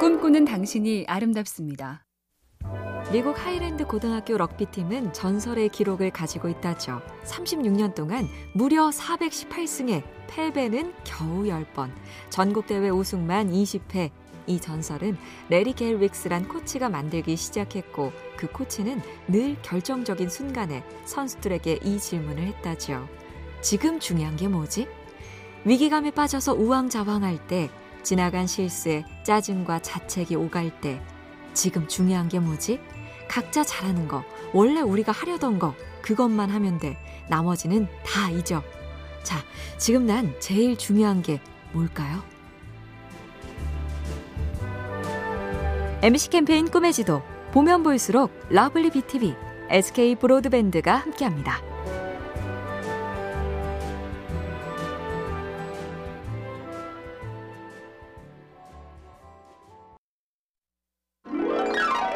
꿈꾸는 당신이 아름답습니다. 미국 하이랜드 고등학교 럭비팀은 전설의 기록을 가지고 있다죠. 36년 동안 무려 418승에 패배는 겨우 10번, 전국대회 우승만 20회. 이 전설은 레리 겔 윅스란 코치가 만들기 시작했고 그 코치는 늘 결정적인 순간에 선수들에게 이 질문을 했다지요. 지금 중요한 게 뭐지? 위기감에 빠져서 우왕좌왕할 때, 지나간 실수에 짜증과 자책이 오갈 때, 지금 중요한 게 뭐지? 각자 잘하는 거, 원래 우리가 하려던 거, 그것만 하면 돼. 나머지는 다 잊어. 자, 지금 난 제일 중요한 게 뭘까요? MBC 캠페인 꿈의 지도, 보면 볼수록 lovely BTV, SK 브로드밴드가 함께합니다.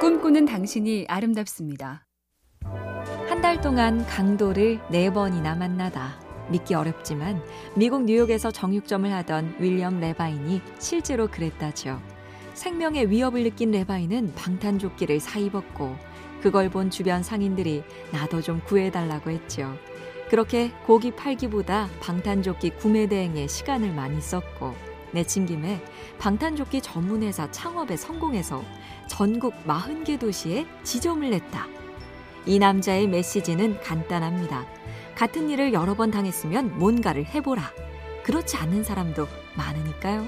꿈꾸는 당신이 아름답습니다. 한 달 동안 강도를 네 번이나 만나다. 믿기 어렵지만 미국 뉴욕에서 정육점을 하던 윌리엄 레바인이 실제로 그랬다죠. 생명의 위협을 느낀 레바인은 방탄조끼를 사입었고 그걸 본 주변 상인들이 나도 좀 구해달라고 했죠. 그렇게 고기 팔기보다 방탄조끼 구매 대행에 시간을 많이 썼고 내친 김에 방탄조끼 전문회사 창업에 성공해서 전국 40개 도시에 지점을 냈다. 이 남자의 메시지는 간단합니다. 같은 일을 여러 번 당했으면 뭔가를 해보라. 그렇지 않는 사람도 많으니까요.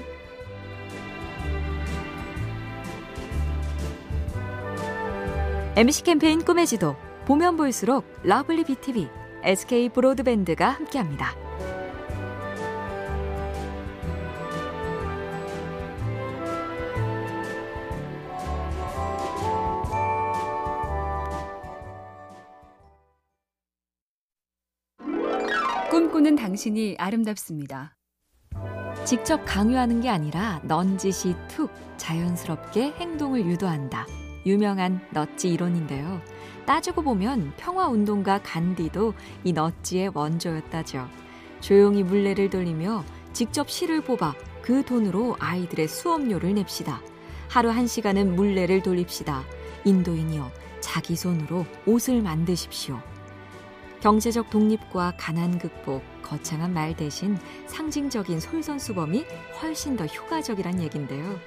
MBC 캠페인 꿈의 지도 보면 볼수록 러블리 BTV, SK 브로드밴드가 함께합니다. 꿈꾸는 당신이 아름답습니다. 직접 강요하는 게 아니라 넌지시 툭 자연스럽게 행동을 유도한다. 유명한 넛지 이론인데요. 따지고 보면 평화운동가 간디도 이 넛지의 원조였다죠. 조용히 물레를 돌리며 직접 실을 뽑아 그 돈으로 아이들의 수업료를 냅시다. 하루 한 시간은 물레를 돌립시다. 인도인이여 자기 손으로 옷을 만드십시오. 경제적 독립과 가난 극복, 거창한 말 대신 상징적인 솔선수범이 훨씬 더 효과적이란 얘긴데요.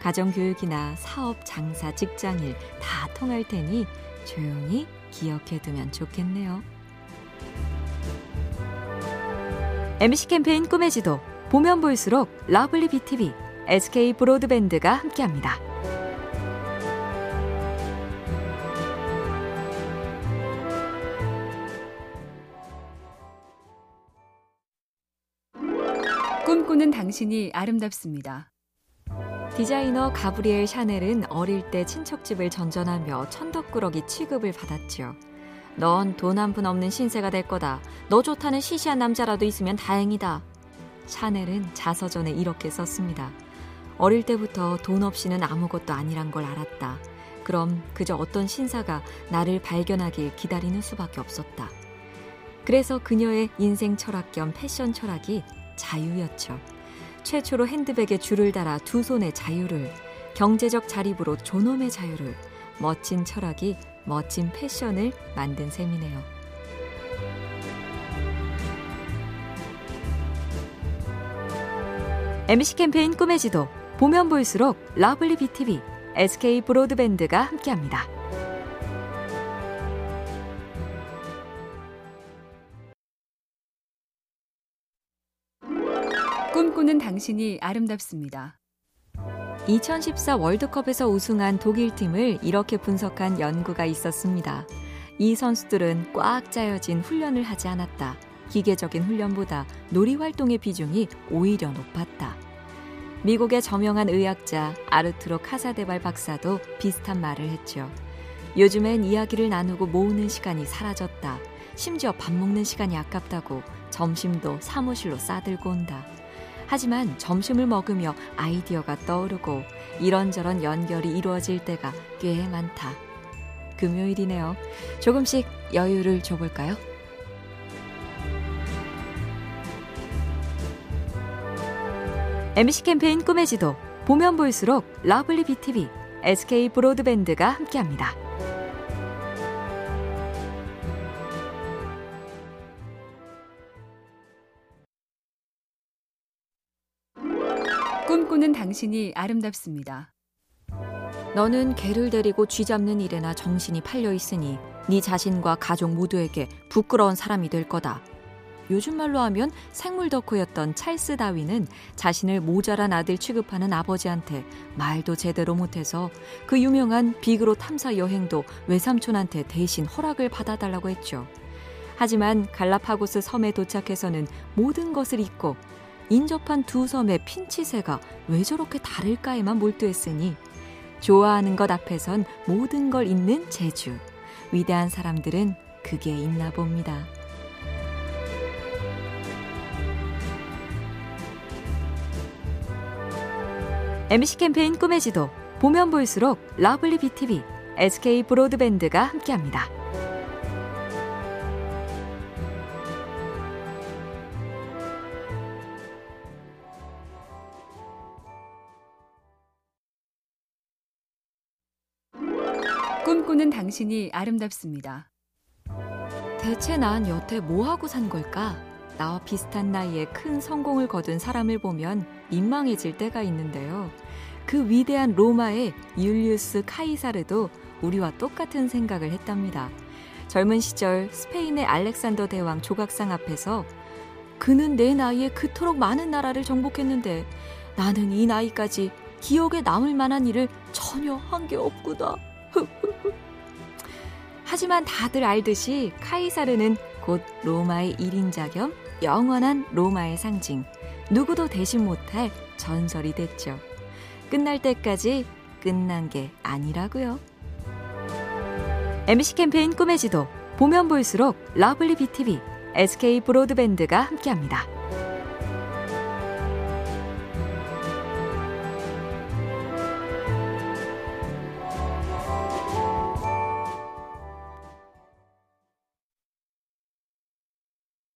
가정교육이나 사업, 장사, 직장일 다 통할 테니 조용히 기억해 두면 좋겠네요. MBC 캠페인 꿈의 지도 보면 볼수록 러블리 BTV, SK 브로드밴드가 함께합니다. 꿈꾸는 당신이 아름답습니다. 디자이너 가브리엘 샤넬은 어릴 때 친척집을 전전하며 천덕꾸러기 취급을 받았죠. 넌돈 한 푼 없는 신세가 될 거다. 너 좋다는 시시한 남자라도 있으면 다행이다. 샤넬은 자서전에 이렇게 썼습니다. 어릴 때부터 돈 없이는 아무것도 아니란 걸 알았다. 그럼 그저 어떤 신사가 나를 발견하길 기다리는 수밖에 없었다. 그래서 그녀의 인생 철학 겸 패션 철학이 자유였죠. 최초로 핸드백에 줄을 달아 두 손의 자유를, 경제적 자립으로 존엄의 자유를, 멋진 철학이 멋진 패션을 만든 셈이네요. MBC 캠페인 꿈의 지도, 보면 볼수록 러블리 BTV, SK 브로드밴드가 함께합니다. 꿈꾸는 당신이 아름답습니다. 2014 월드컵에서 우승한 독일 팀을 이렇게 분석한 연구가 있었습니다. 이 선수들은 꽉 짜여진 훈련을 하지 않았다. 기계적인 훈련보다 놀이 활동의 비중이 오히려 높았다. 미국의 저명한 의학자 아르투로 카사데발 박사도 비슷한 말을 했죠. 요즘엔 이야기를 나누고 모으는 시간이 사라졌다. 심지어 밥 먹는 시간이 아깝다고 점심도 사무실로 싸들고 온다. 하지만 점심을 먹으며 아이디어가 떠오르고 이런저런 연결이 이루어질 때가 꽤 많다. 금요일이네요. 조금씩 여유를 줘볼까요? MBC 캠페인 꿈의 지도 보면 볼수록 러블리 BTV, SK 브로드밴드가 함께합니다. 꿈꾸는 당신이 아름답습니다. 너는 개를 데리고 쥐 잡는 일에나 정신이 팔려 있으니 네 자신과 가족 모두에게 부끄러운 사람이 될 거다. 요즘 말로 하면 생물 덕후였던 찰스 다윈은 자신을 모자란 아들 취급하는 아버지한테 말도 제대로 못해서 그 유명한 비그로 탐사 여행도 외삼촌한테 대신 허락을 받아달라고 했죠. 하지만 갈라파고스 섬에 도착해서는 모든 것을 잊고 인접한 두 섬의 핀치새가 왜 저렇게 다를까에만 몰두했으니 좋아하는 것 앞에선 모든 걸 잊는 재주. 위대한 사람들은 그게 있나 봅니다. MBC 캠페인 꿈의 지도 보면 볼수록 러블리 BTV, SK 브로드밴드가 함께합니다. 꿈꾸는 당신이 아름답습니다. 대체 난 여태 뭐하고 산 걸까? 나와 비슷한 나이에 큰 성공을 거둔 사람을 보면 민망해질 때가 있는데요. 그 위대한 로마의 율리우스 카이사르도 우리와 똑같은 생각을 했답니다. 젊은 시절 스페인의 알렉산더 대왕 조각상 앞에서 그는 내 나이에 그토록 많은 나라를 정복했는데 나는 이 나이까지 기억에 남을 만한 일을 전혀 한 게 없구나. 하지만 다들 알듯이 카이사르는 곧 로마의 1인자 겸 영원한 로마의 상징, 누구도 대신 못할 전설이 됐죠. 끝날 때까지 끝난 게 아니라고요. MBC 캠페인 꿈의 지도 보면 볼수록 러블리 BTV, SK 브로드밴드가 함께합니다.